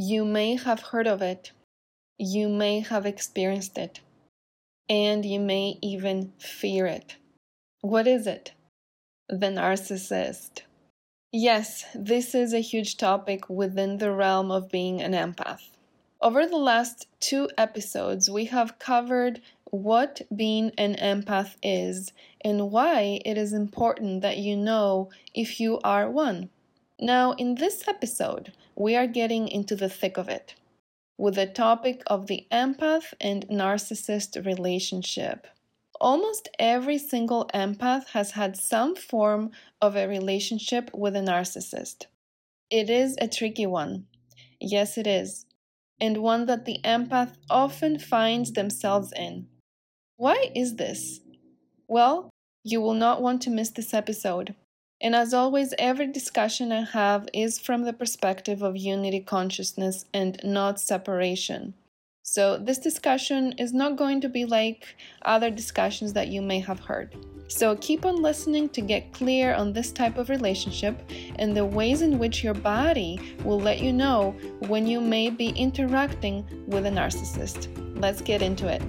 You may have heard of it, you may have experienced it, and you may even fear it. What is it? The narcissist. Yes, this is a huge topic within the realm of being an empath. Over the last two episodes, we have covered what being an empath is and why it is important that you know if you are one. Now, in this episode, we are getting into the thick of it with the topic of the empath and narcissist relationship. Almost every single empath has had some form of a relationship with a narcissist. It is a tricky one. Yes, it is. And one that the empath often finds themselves in. Why is this? Well, you will not want to miss this episode. And as always, every discussion I have is from the perspective of unity consciousness and not separation. So, this discussion is not going to be like other discussions that you may have heard. So, keep on listening to get clear on this type of relationship and the ways in which your body will let you know when you may be interacting with a narcissist. Let's get into it.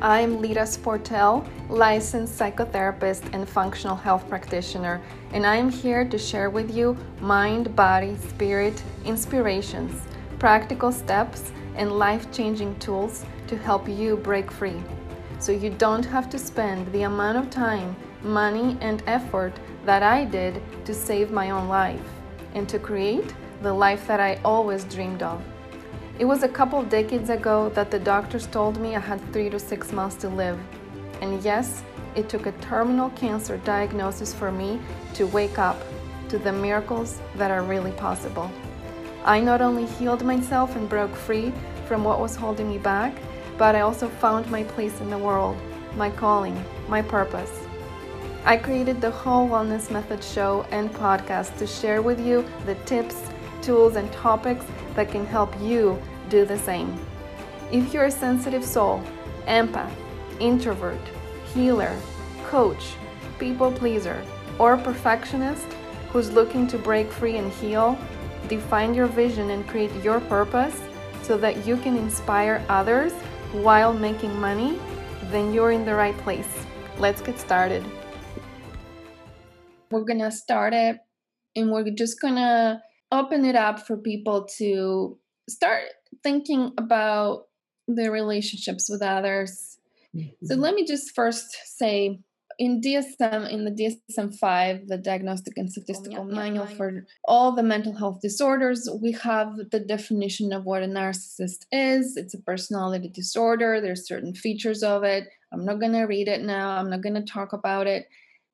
I'm Lita Sportel, licensed psychotherapist and functional health practitioner, and I'm here to share with you mind, body, spirit inspirations, practical steps, and life changing tools to help you break free. So you don't have to spend the amount of time, money, and effort that I did to save my own life and to create the life that I always dreamed of. It was a couple decades ago that the doctors told me I had three to six months to live. And yes, it took a terminal cancer diagnosis for me to wake up to the miracles that are really possible. I not only healed myself and broke free from what was holding me back, but I also found my place in the world, my calling, my purpose. I created the Whole Wellness Method show and podcast to share with you the tips, tools, and topics that can help you do the same. If you're a sensitive soul, empath, introvert, healer, coach, people pleaser, or perfectionist who's looking to break free and heal, define your vision and create your purpose so that you can inspire others while making money, then you're in the right place. Let's get started. We're gonna start it and we're just gonna open it up for people to start thinking about their relationships with others. Mm-hmm. So let me just first say in DSM, in the DSM 5, the Diagnostic and Statistical oh, yeah, Manual yeah, for all the mental health disorders, we have the definition of what a narcissist is. It's a personality disorder. There's certain features of it. I'm not going to read it now. I'm not going to talk about it.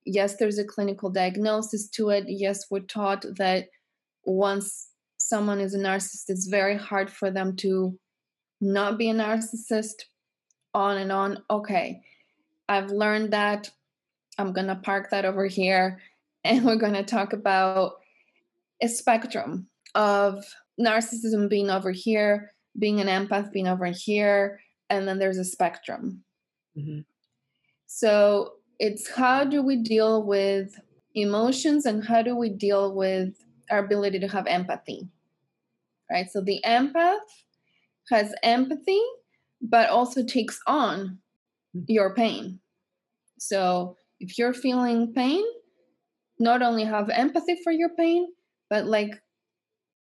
Yes, there's a clinical diagnosis to it. Yes, we're taught that once someone is a narcissist, it's very hard for them to not be a narcissist, on and on. Okay, I've learned that. I'm going to park that over here. And we're going to talk about a spectrum of narcissism being over here, being an empath being over here, and then there's a spectrum. Mm-hmm. So it's how do we deal with emotions and how do we deal with our ability to have empathy, right? So the empath has empathy, but also takes on hmm. your pain. So if you're feeling pain, not only have empathy for your pain, but like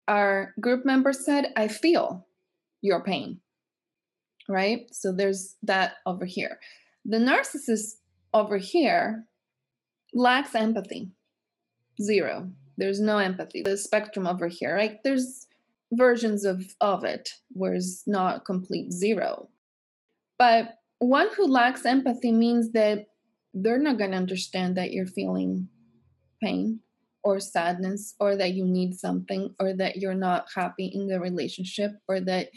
our group member said, I feel your pain, right? So there's that over here. The narcissist over here lacks empathy, zero there's no empathy. The spectrum over here right? There's versions of of it where it's not complete zero. But one who lacks empathy means that they're not going to understand that you're feeling pain or sadness or that you need something or that you're not happy in the relationship or that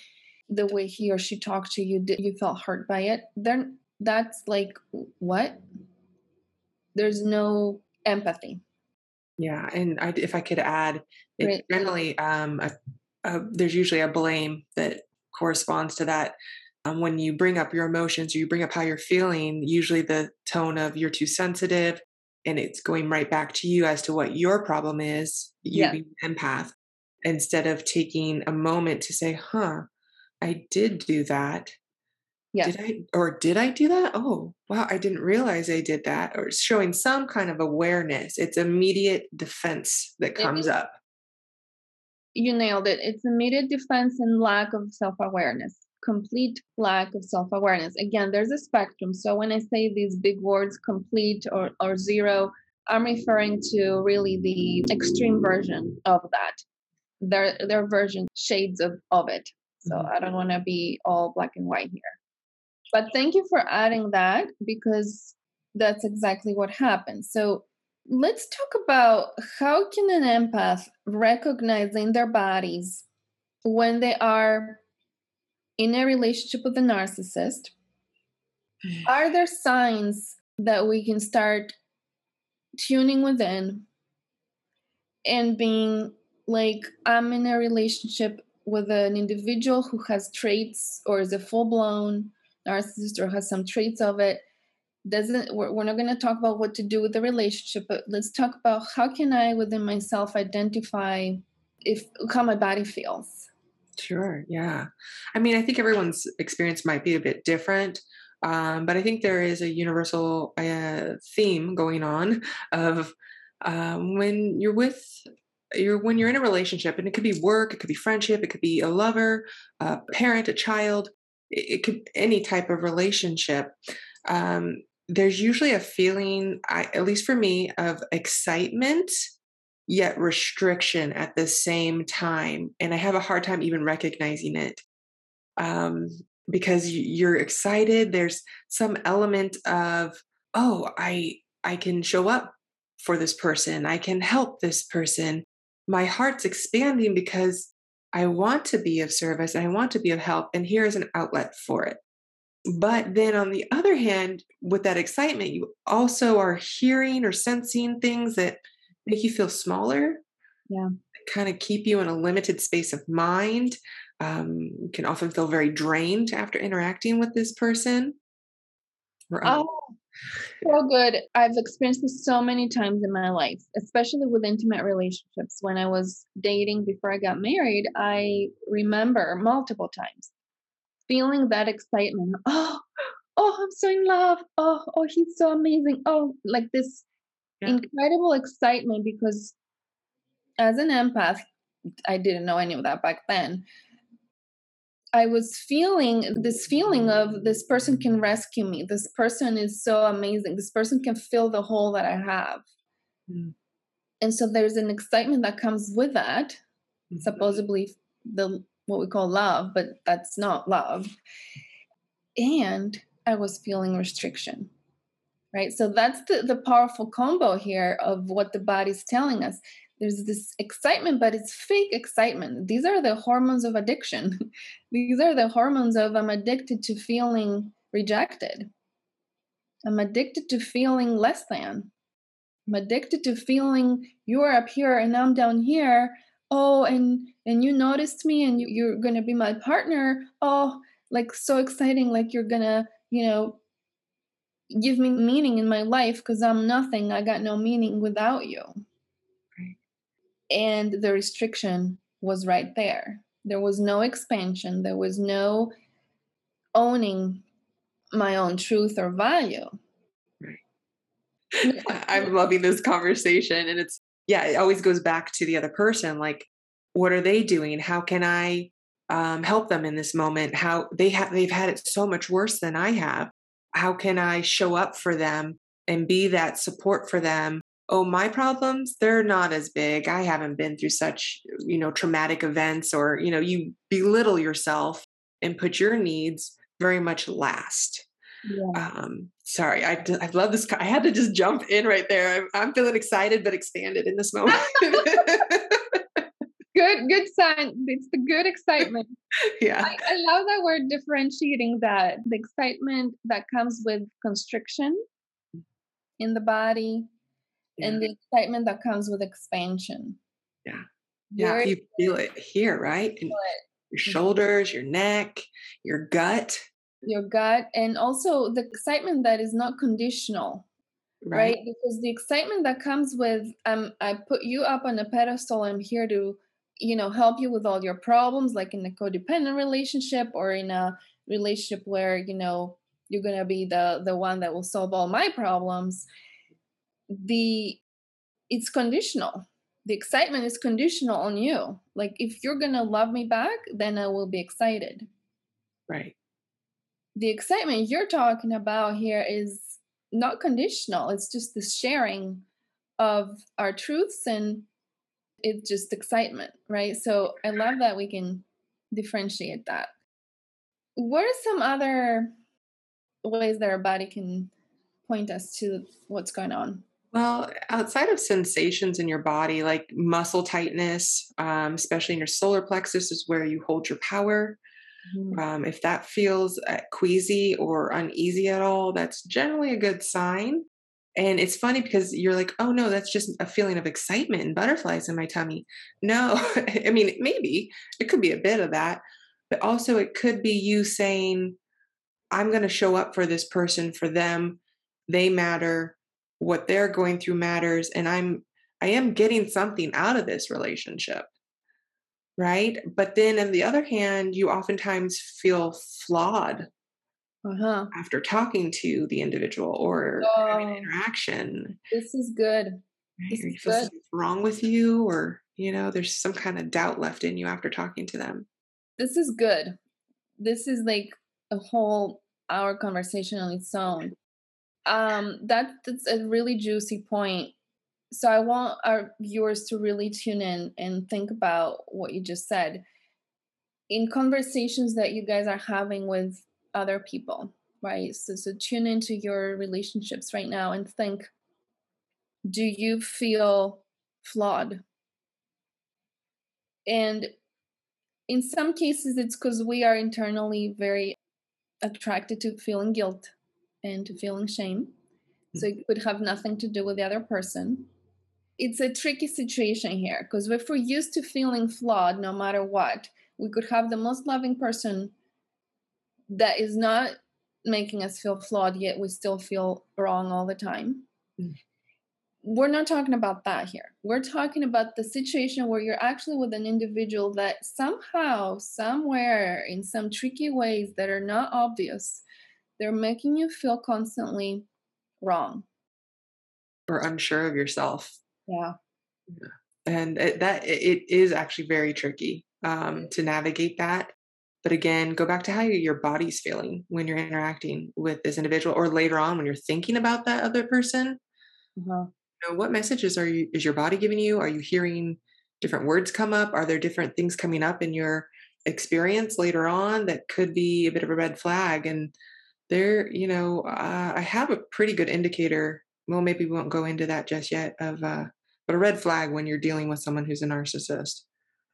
the way he or she talked to you you felt hurt by it. Then that's like what? There's no empathy yeah, and I, if I could add, it generally um, a, a, there's usually a blame that corresponds to that. Um, when you bring up your emotions or you bring up how you're feeling, usually the tone of you're too sensitive, and it's going right back to you as to what your problem is, you yeah. being empath, instead of taking a moment to say, huh, I did do that. Yeah. Did I or did I do that? Oh, wow, I didn't realize I did that. Or showing some kind of awareness. It's immediate defense that comes up. You nailed it. It's immediate defense and lack of self-awareness. Complete lack of self-awareness. Again, there's a spectrum. So when I say these big words complete or, or zero, I'm referring to really the extreme version of that. Their their version shades of, of it. So mm-hmm. I don't want to be all black and white here. But thank you for adding that because that's exactly what happens. So let's talk about how can an empath recognize in their bodies when they are in a relationship with a narcissist. Mm. Are there signs that we can start tuning within and being like, I'm in a relationship with an individual who has traits or is a full blown narcissist or has some traits of it doesn't we're, we're not going to talk about what to do with the relationship but let's talk about how can i within myself identify if how my body feels. Sure yeah. I mean i think everyone's experience might be a bit different um, but i think there is a universal uh, theme going on of um, when you're with you're when you're in a relationship and it could be work it could be friendship it could be a lover a parent a child it, could any type of relationship um, there's usually a feeling I, at least for me of excitement yet restriction at the same time and i have a hard time even recognizing it um, because you're excited there's some element of oh i i can show up for this person i can help this person. My heart's expanding because I want to be of service and I want to be of help, and here is an outlet for it. But then on the other hand, with that excitement, you also are hearing or sensing things that make you feel smaller. Yeah. Kind of keep you in a limited space of mind. Um, you can often feel very drained after interacting with this person. Or, oh, so good. I've experienced this so many times in my life, especially with intimate relationships. When I was dating before I got married, I remember multiple times feeling that excitement. Oh, oh, I'm so in love. Oh, oh, he's so amazing. Oh, like this yeah. incredible excitement because as an empath, I didn't know any of that back then. I was feeling this feeling of this person can rescue me. This person is so amazing. This person can fill the hole that I have. Mm. And so there's an excitement that comes with that, mm-hmm. supposedly the what we call love, but that's not love. And I was feeling restriction. Right? So that's the, the powerful combo here of what the body's telling us there's this excitement, but it's fake excitement. These are the hormones of addiction. These are the hormones of I'm addicted to feeling rejected. I'm addicted to feeling less than. I'm addicted to feeling you're up here and I'm down here. Oh, and and you noticed me and you, you're gonna be my partner. Oh, like so exciting, like you're gonna, you know, give me meaning in my life because I'm nothing. I got no meaning without you and the restriction was right there. There was no expansion, there was no owning my own truth or value. Right. I'm loving this conversation. And it's, yeah, it always goes back to the other person. Like, what are they doing? How can I um, help them in this moment? How they have, they've had it so much worse than I have. How can I show up for them and be that support for them oh my problems they're not as big. I haven't been through such you know traumatic events or you know you belittle yourself and put your needs very much last. Yeah. um sorry I, I love this i had to just jump in right there. I'm, I'm feeling excited but expanded in this moment. Good good sign it's the good excitement. Yeah. I, I love that we're differentiating that the excitement that comes with constriction in the body yeah. and the excitement that comes with expansion. Yeah. Yeah. you feel it here, right? In your mm-hmm. shoulders, your neck, your gut. Your gut. And also the excitement that is not conditional. right. right? Because the excitement that comes with um, I put you up on a pedestal. I'm here to, you know, help you with all your problems, like in a codependent relationship or in a relationship where you know you're gonna be the the one that will solve all my problems. The it's conditional. The excitement is conditional on you. Like if you're gonna love me back, then I will be excited. Right. The excitement you're talking about here is not conditional. It's just the sharing of our truths and it's just excitement, right? So I love that we can differentiate that. What are some other ways that our body can point us to what's going on? Well, outside of sensations in your body, like muscle tightness, um, especially in your solar plexus, is where you hold your power. Mm-hmm. Um, if that feels uh, queasy or uneasy at all, that's generally a good sign. And it's funny because you're like, oh no, that's just a feeling of excitement and butterflies in my tummy. No, I mean, maybe it could be a bit of that, but also it could be you saying, I'm going to show up for this person, for them. They matter. What they're going through matters. And I'm, I am getting something out of this relationship right? But then on the other hand, you oftentimes feel flawed uh-huh. after talking to the individual or oh, having an interaction. This is good. This you feel good. wrong with you, or you know, there's some kind of doubt left in you after talking to them. This is good. This is like a whole hour conversation on its own. Um, that that's a really juicy point so I want our viewers to really tune in and think about what you just said in conversations that you guys are having with other people, right? So, so tune into your relationships right now and think do you feel flawed? And in some cases, it's because we are internally very attracted to feeling guilt and to feeling shame. So it could have nothing to do with the other person it's a tricky situation here because if we're used to feeling flawed no matter what, we could have the most loving person that is not making us feel flawed, yet we still feel wrong all the time. Mm. We're not talking about that here. We're talking about the situation where you're actually with an individual that somehow, somewhere, in some tricky ways that are not obvious, they're making you feel constantly wrong or unsure of yourself yeah. And it, that it is actually very tricky um, to navigate that. But again, go back to how your body's feeling when you're interacting with this individual, or later on when you're thinking about that other person. Uh-huh. You know, what messages are you is your body giving you? Are you hearing different words come up? Are there different things coming up in your experience later on that could be a bit of a red flag? And there, you know, uh, I have a pretty good indicator. Well, maybe we won't go into that just yet. Of uh, but a red flag when you're dealing with someone who's a narcissist.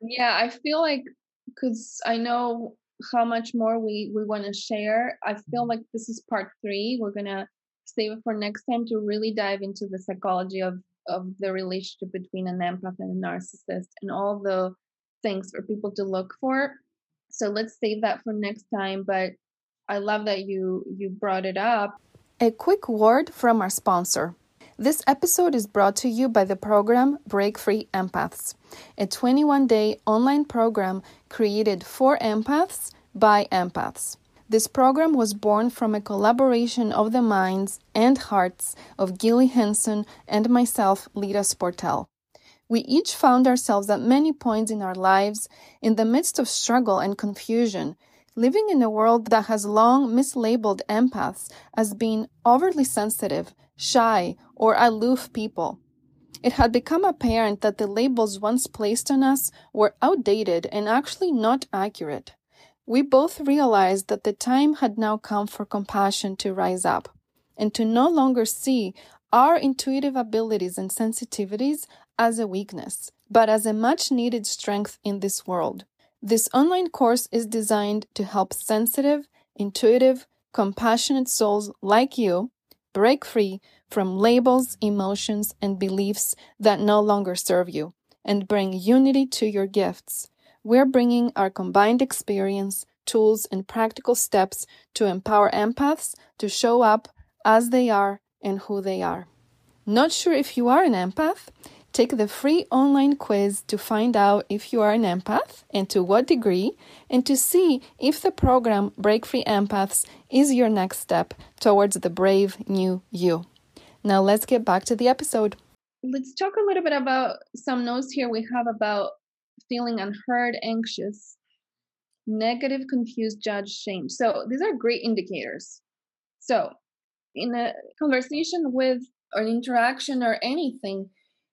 Yeah, I feel like because I know how much more we we want to share. I feel mm-hmm. like this is part three. We're gonna save it for next time to really dive into the psychology of of the relationship between an empath and a narcissist and all the things for people to look for. So let's save that for next time. But I love that you you brought it up. A quick word from our sponsor. This episode is brought to you by the program Break Free Empaths, a 21 day online program created for empaths by empaths. This program was born from a collaboration of the minds and hearts of Gilly Henson and myself, Lita Sportel. We each found ourselves at many points in our lives in the midst of struggle and confusion, living in a world that has long mislabeled empaths as being overly sensitive, shy, or aloof people. It had become apparent that the labels once placed on us were outdated and actually not accurate. We both realized that the time had now come for compassion to rise up and to no longer see our intuitive abilities and sensitivities as a weakness, but as a much needed strength in this world. This online course is designed to help sensitive, intuitive, compassionate souls like you break free from labels, emotions, and beliefs that no longer serve you and bring unity to your gifts. We're bringing our combined experience, tools, and practical steps to empower empaths to show up as they are and who they are. Not sure if you are an empath? Take the free online quiz to find out if you are an empath and to what degree, and to see if the program Break Free Empaths is your next step towards the brave new you. Now, let's get back to the episode. Let's talk a little bit about some notes here we have about feeling unheard, anxious, negative, confused, judged, shame. So, these are great indicators. So, in a conversation with or an interaction or anything,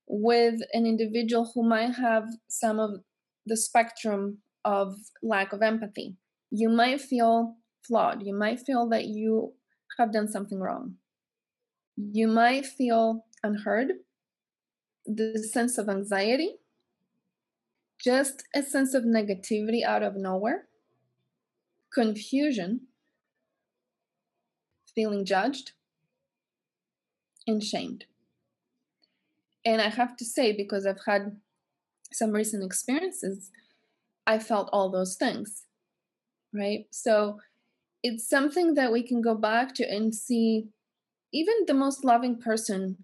with an individual who might have some of the spectrum of lack of empathy. You might feel flawed. You might feel that you have done something wrong. You might feel unheard, the sense of anxiety, just a sense of negativity out of nowhere, confusion, feeling judged, and shamed. And I have to say, because I've had some recent experiences, I felt all those things, right? So it's something that we can go back to and see even the most loving person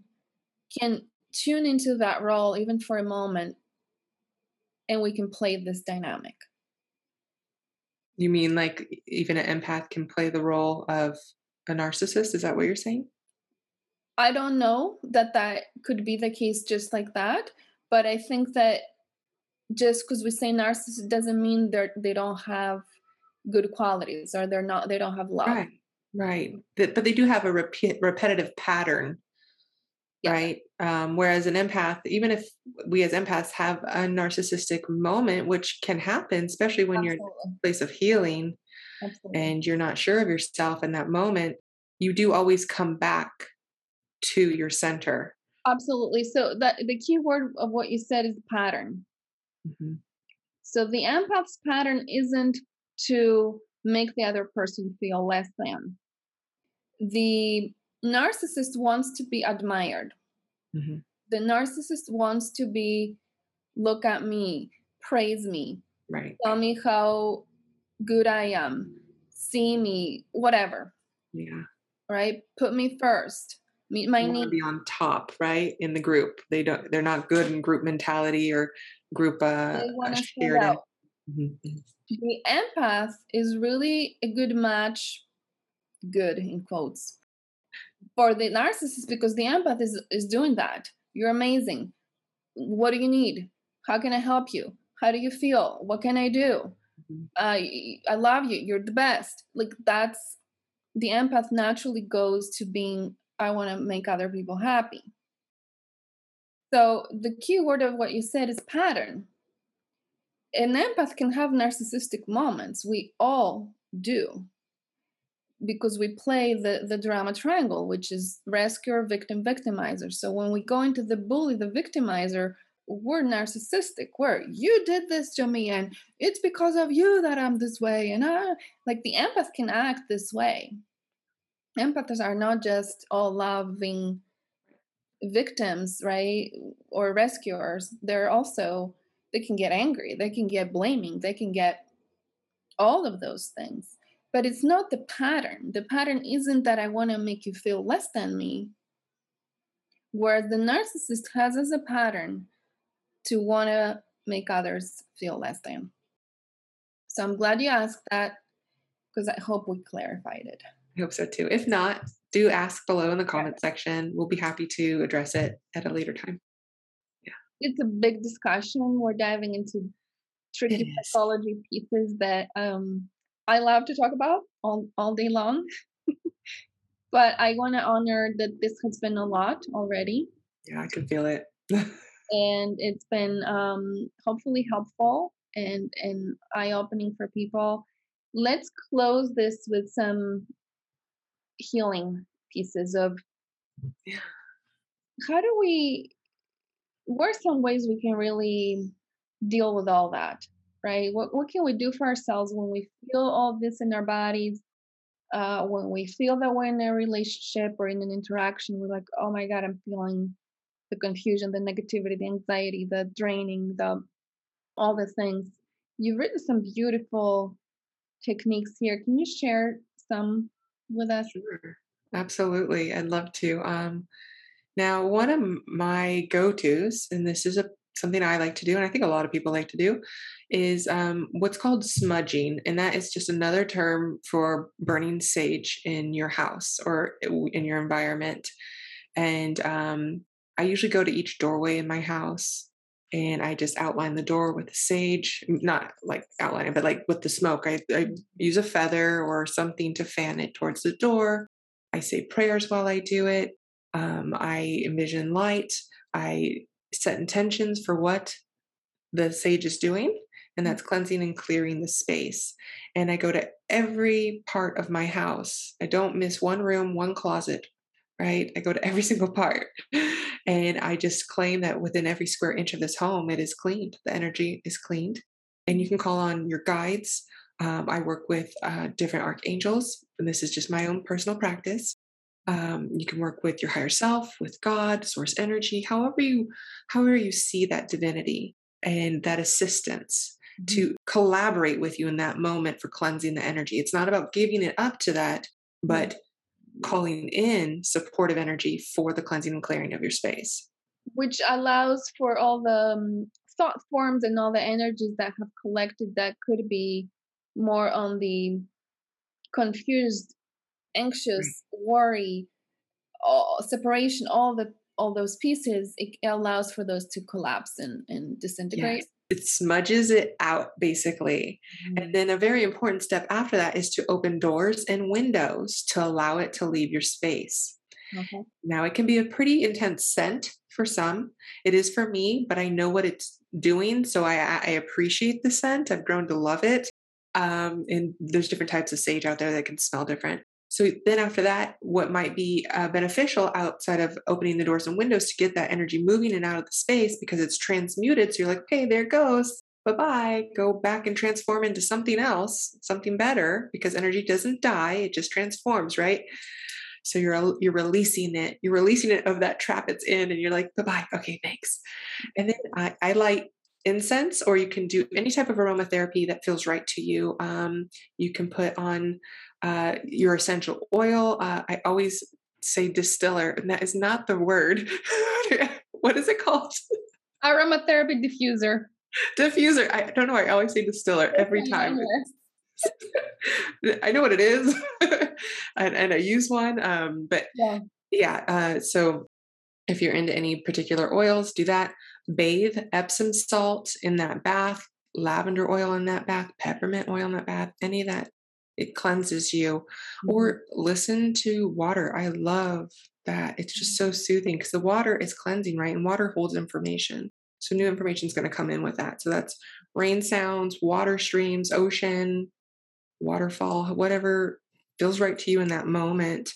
can tune into that role even for a moment and we can play this dynamic. You mean like even an empath can play the role of a narcissist? Is that what you're saying? I don't know that that could be the case just like that, but I think that just because we say narcissist doesn't mean they they don't have good qualities or they're not they don't have love. Right, right. But they do have a repeat, repetitive pattern, yeah. right? Um, whereas an empath, even if we as empaths have a narcissistic moment, which can happen, especially when Absolutely. you're in a place of healing Absolutely. and you're not sure of yourself in that moment, you do always come back to your center. Absolutely. So that the key word of what you said is pattern. Mm-hmm. So the empath's pattern isn't to make the other person feel less than. The narcissist wants to be admired. Mm-hmm. The narcissist wants to be, look at me, praise me, right. tell me how good I am, see me, whatever. Yeah. Right? Put me first meet my need be on top right in the group. They don't they're not good in group mentality or group uh shared mm-hmm, mm-hmm. the empath is really a good match good in quotes for the narcissist because the empath is is doing that. You're amazing. What do you need? How can i help you? How do you feel? What can i do? Mm-hmm. uh, i love you. You're the best. Like that's the empath naturally goes to being I want to make other people happy. So the key word of what you said is pattern. An empath can have narcissistic moments. We all do. Because we play the, the drama triangle, which is rescuer, victim, victimizer. So when we go into the bully, the victimizer, we're narcissistic. We're you did this to me, and it's because of you that I'm this way. And I like the empath can act this way empaths are not just all loving victims, right? Or rescuers. They're also, they can get angry, they can get blaming, they can get all of those things. But it's not the pattern. The pattern isn't that I want to make you feel less than me. Whereas the narcissist has as a pattern to want to make others feel less than. So I'm glad you asked that because I hope we clarified it. I hope so too. If not, do ask below in the comment section. We'll be happy to address it at a later time. Yeah. It's a big discussion. We're diving into tricky psychology pieces that um, I love to talk about all, all day long. but I want to honor that this has been a lot already. Yeah, I can feel it. and it's been um, hopefully helpful and, and eye opening for people. Let's close this with some healing pieces of how do we what are some ways we can really deal with all that right? What, what can we do for ourselves when we feel all this in our bodies uh, when we feel that we're in a relationship or in an interaction we're like oh my god i'm feeling the confusion the negativity the anxiety the draining the all the things. You've written some beautiful techniques here. Can you share some with us? Sure. Absolutely. I'd love to. Um, Now, one of my go-tos, and this is a something I like to do, and I think a lot of people like to do, is um, what's called smudging, and that is just another term for burning sage in your house or in your environment. And um, I usually go to each doorway in my house and I just outline the door with the sage, not like outlining, but like with the smoke. I, I use a feather or something to fan it towards the door. I say prayers while I do it. Um, I envision light. I set intentions for what the sage is doing, and that's cleansing and clearing the space. And I go to every part of my house. I don't miss one room, one closet, right? I go to every single part. And I just claim that within every square inch of this home, it is cleaned. The energy is cleaned. And you can call on your guides. Um, I work with uh, different archangels, and this is just my own personal practice. Um, you can work with your higher self, with God, source energy, however you, however you see that divinity and that assistance mm-hmm. to collaborate with you in that moment for cleansing the energy. It's not about giving it up to that, but calling in supportive energy for the cleansing and clearing of your space. Which allows for all the um, thought forms and all the energies that have collected that could be more on the confused anxious, right. worry, all, separation, all the all those pieces, it allows for those to collapse and, and disintegrate. Yes. It smudges it out basically. Mm-hmm. And then a very important step after that is to open doors and windows to allow it to leave your space. Okay. Now, it can be a pretty intense scent for some. It is for me, but I know what it's doing. So I, I appreciate the scent. I've grown to love it. Um, and there's different types of sage out there that can smell different. So then after that, what might be uh, beneficial outside of opening the doors and windows to get that energy moving and out of the space because it's transmuted. So you're like, okay, there goes. Bye bye. Go back and transform into something else, something better, because energy doesn't die; it just transforms, right? So you're you're releasing it. You're releasing it of that trap it's in, and you're like, bye bye. Okay, thanks. And then I, I light incense or you can do any type of aromatherapy that feels right to you um, you can put on uh, your essential oil. Uh, I always say distiller, and that is not the word. what is it called? Aromatherapy diffuser. Diffuser. I don't know. I always say distiller every time. I know what it is, and, and, I use one. Um, but yeah, yeah. Uh, so if you're into any particular oils, do that. Bathe Epsom salt in that bath, lavender oil in that bath, peppermint oil in that bath, any of that it cleanses you mm-hmm. or listen to water. I love that. It's just so soothing because the water is cleansing right and water holds information. So new information is going to come in with that. So that's rain sounds water streams ocean waterfall whatever feels right to you in that moment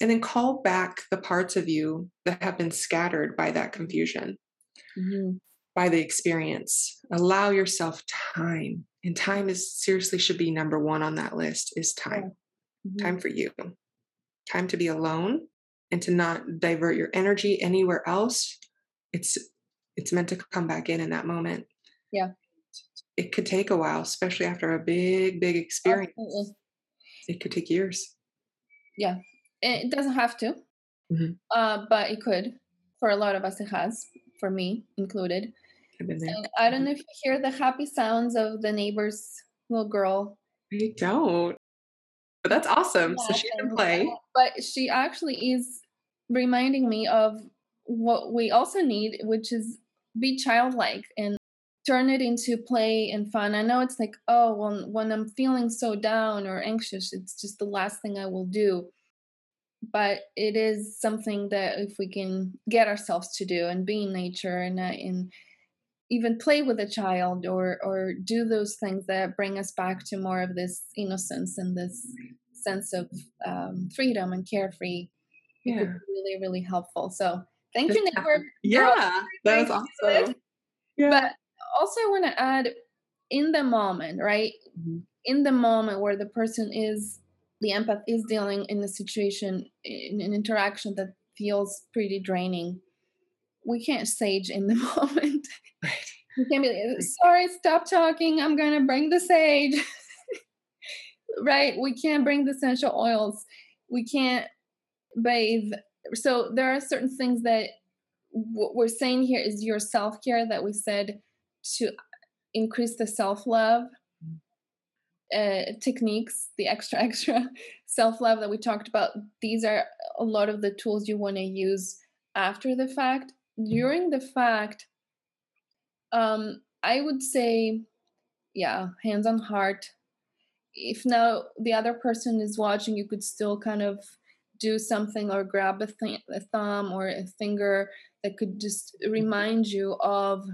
and then call back the parts of you that have been scattered by that confusion. Mm-hmm. By the experience. Allow yourself time and time is seriously should be number one on that list is time. Mm-hmm. time for you. Time to be alone and to not divert your energy anywhere else. It's it's meant to come back in in that moment. Yeah. It could take a while especially after a big big experience. Absolutely. it could take years. Yeah. It doesn't have to. Mm-hmm. uh, but it could for a lot of us it has for me included. I've been there. And I don't know if you hear the happy sounds of the neighbor's little girl. I don't. But that's awesome. Yeah, so she can play. But she actually is reminding me of what we also need, which is be childlike and turn it into play and fun. I know it's like, oh, when when I'm feeling so down or anxious, it's just the last thing I will do. But it is something that if we can get ourselves to do and be in nature and uh, in even play with a child or or do those things that bring us back to more of this innocence and this sense of um, freedom and carefree. Yeah. really really helpful. So thank you neighbor. yeah that was awesome. Yeah. but also i want to add in the moment right? Mm-hmm. in the moment where the person is the empath is dealing in a situation in an interaction that feels pretty draining we can't sage in the moment. Right. We can't be like, sorry, stop talking. I'm gonna bring the sage. right? We can't bring the essential oils. We can't bathe so there are certain things that what we're saying here is your self-care that we said to increase the self-love uh, techniques the extra extra self-love that we talked about these are a lot of the tools you want to use after the fact during the fact um i would say yeah hands on heart. If now the other person is watching you could still kind of do something or grab a, th- a thumb or a finger that could just remind you of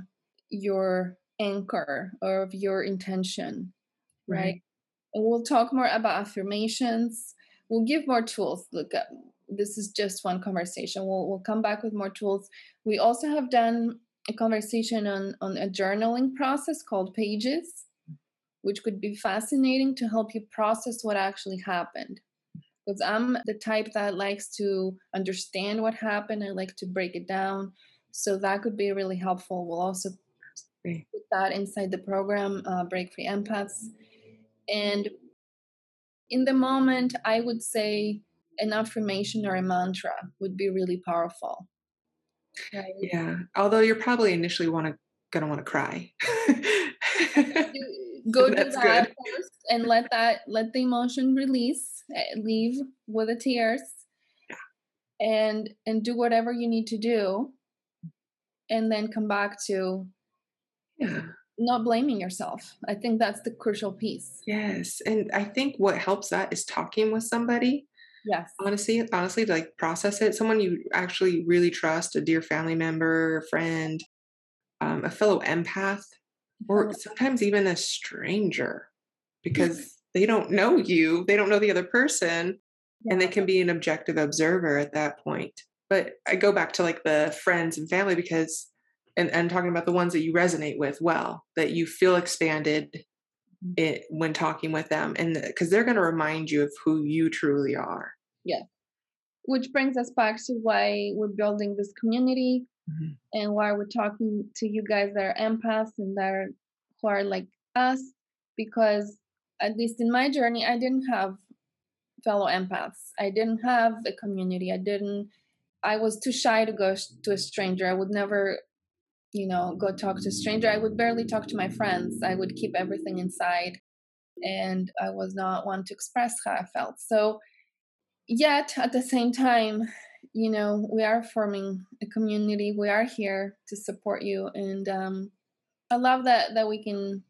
your anchor or of your intention right, right? and we'll talk more about affirmations. We'll give more tools. Look at this is just one conversation we'll, we'll come back with more tools we also have done a conversation on on a journaling process called pages which could be fascinating to help you process what actually happened because I'm the type that likes to understand what happened. I like to break it down. So that could be really helpful. We'll also put that inside the program, uh, Break Free Empaths. And in the moment, I would say an affirmation or a mantra would be really powerful. Right? Yeah. Although you're probably initially want to gonna want to cry. Go do that good. first and let that let the emotion release Eh, leave with the tears yeah. and and do whatever you need to do and then come back to yeah. not blaming yourself i think that's the crucial piece yes and i think what helps that is talking with somebody yes honestly honestly like process it someone you actually really trust a dear family member friend um, a fellow empath or sometimes even a stranger because they don't know you, they don't know the other person, yeah. and they can be an objective observer at that point. But I go back to like the friends and family because, and, and talking about the ones that you resonate with well, that you feel expanded. It, when talking with them, and because they're going to remind you of who you truly are. Yeah. Which brings us back to why we're building this community mm-hmm. and why we're talking to you guys that are empaths and that are who are like us because at least in my journey, I didn't have fellow empaths. I didn't have a community. I didn't, I was too shy to go to a stranger. I would never, you know, go talk to a stranger. I would barely talk to my friends. I would keep everything inside. And I was not one to express how I felt. So, yet at the same time, you know, we are forming a community. We are here to support you. And um, I love that that we can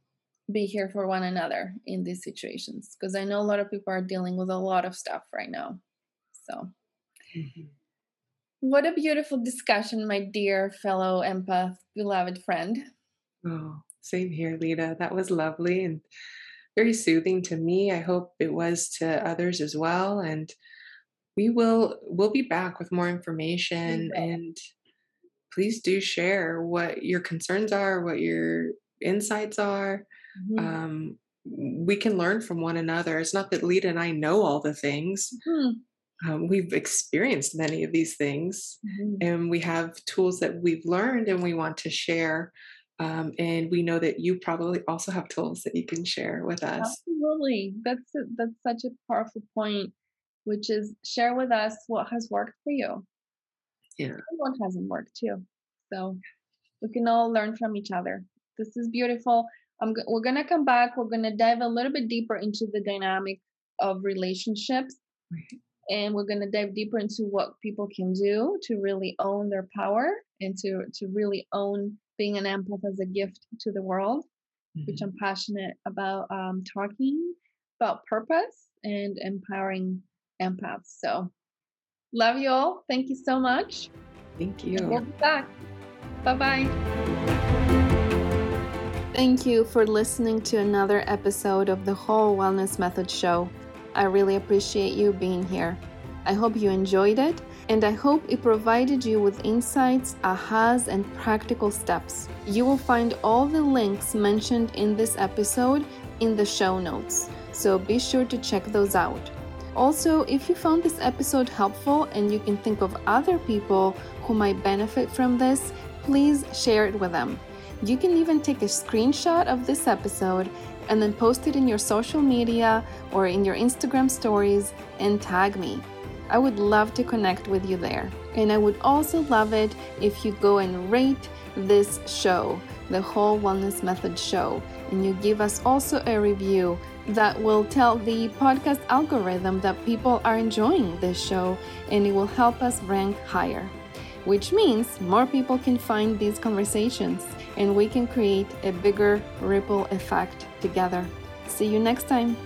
be here for one another in these situations because I know a lot of people are dealing with a lot of stuff right now. So, mm-hmm. What a beautiful discussion, my dear fellow empath, beloved friend. Oh, same here, Lita. That was lovely and very soothing to me. I hope it was to others as well. And we will we'll be back with more information and please do share what your concerns are, what your insights are Mm-hmm. Um, we can learn from one another. It's not that Lita and I know all the things. Mm-hmm. Um, we've experienced many of these things, mm-hmm. and we have tools that we've learned and we want to share. Um, and we know that you probably also have tools that you can share with us. Absolutely, that's a, that's such a powerful point, which is share with us what has worked for you. Yeah, and what hasn't worked too. So we can all learn from each other. This is beautiful. I'm, we're going to come back. We're going to dive a little bit deeper into the dynamic of relationships. And we're going to dive deeper into what people can do to really own their power and to, to really own being an empath as a gift to the world, mm-hmm. which I'm passionate about um, talking about purpose and empowering empaths. So, love you all. Thank you so much. Thank you. And we'll be back. Bye bye. Thank you for listening to another episode of the Whole Wellness Method Show. I really appreciate you being here. I hope you enjoyed it, and I hope it provided you with insights, ahas, and practical steps. You will find all the links mentioned in this episode in the show notes, so be sure to check those out. Also, if you found this episode helpful and you can think of other people who might benefit from this, please share it with them. You can even take a screenshot of this episode and then post it in your social media or in your Instagram stories and tag me. I would love to connect with you there. And I would also love it if you go and rate this show, the Whole Wellness Method show, and you give us also a review that will tell the podcast algorithm that people are enjoying this show and it will help us rank higher, which means more people can find these conversations and we can create a bigger ripple effect together. See you next time.